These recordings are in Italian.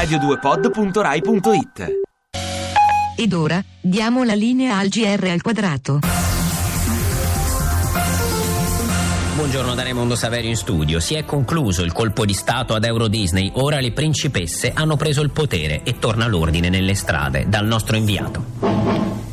radio2pod.rai.it Ed ora diamo la linea al GR al quadrato. Buongiorno da Raimondo Saverio in studio. Si è concluso il colpo di Stato ad Euro Disney. Ora le principesse hanno preso il potere e torna l'ordine nelle strade. Dal nostro inviato.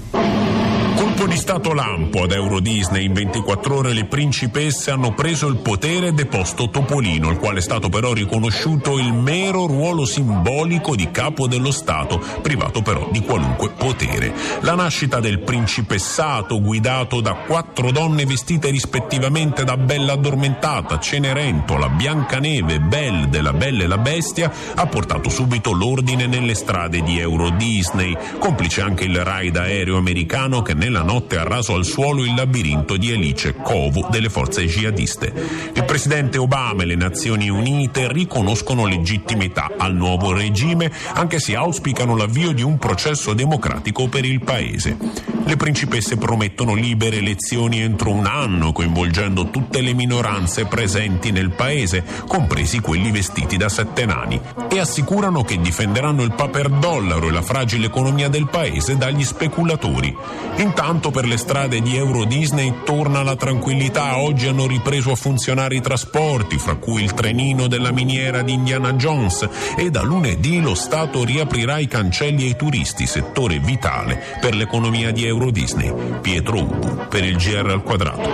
Colpo di Stato lampo ad Euro Disney. In 24 ore le principesse hanno preso il potere e deposto Topolino, il quale è stato però riconosciuto il mero ruolo simbolico di capo dello Stato, privato però di qualunque potere. La nascita del principessato, guidato da quattro donne vestite rispettivamente da Bella Addormentata, Cenerentola, Biancaneve, Belle della Bella e la Bestia, ha portato subito l'ordine nelle strade di Euro Disney, complice anche il raid aereo americano che nella notte ha raso al suolo il labirinto di Elice Kovu delle forze jihadiste. Il presidente Obama e le Nazioni Unite riconoscono legittimità al nuovo regime, anche se auspicano l'avvio di un processo democratico per il paese. Le principesse promettono libere elezioni entro un anno, coinvolgendo tutte le minoranze presenti nel paese, compresi quelli vestiti da sette nani, e assicurano che difenderanno il paper dollaro e la fragile economia del paese dagli speculatori. Intanto per le strade di Euro Disney torna la tranquillità, oggi hanno ripreso a funzionare i trasporti, fra cui il trenino della miniera di Indiana Jones e da lunedì lo Stato riaprirà i cancelli ai turisti, settore vitale per l'economia di Euro Disney. Pietro Ubu per il GR al quadrato.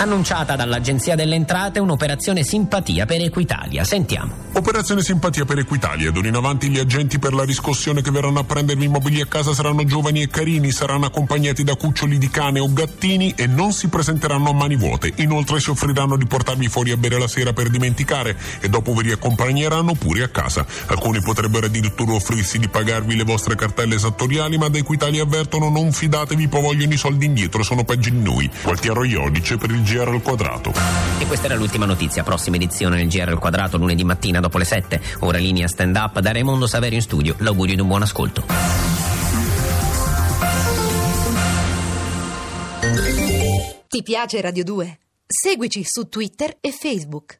Annunciata dall'Agenzia delle Entrate un'operazione simpatia per Equitalia. Sentiamo. Operazione simpatia per Equitalia. D'ora in avanti gli agenti per la riscossione che verranno a prendervi i mobili a casa saranno giovani e carini, saranno accompagnati da cuccioli di cane o gattini e non si presenteranno a mani vuote. Inoltre si offriranno di portarvi fuori a bere la sera per dimenticare e dopo vi riaccompagneranno pure a casa. Alcuni potrebbero addirittura offrirsi di pagarvi le vostre cartelle esattoriali, ma da Equitalia avvertono non fidatevi, poi vogliono i soldi indietro, sono peggio di noi. Gualtiero Iodice per il GR al quadrato. E questa era l'ultima notizia. Prossima edizione del GR al quadrato lunedì mattina dopo le 7. Ora linea stand up da Raimondo Saverio in studio. L'augurio di un buon ascolto. Ti piace Radio 2? Seguici su Twitter e Facebook.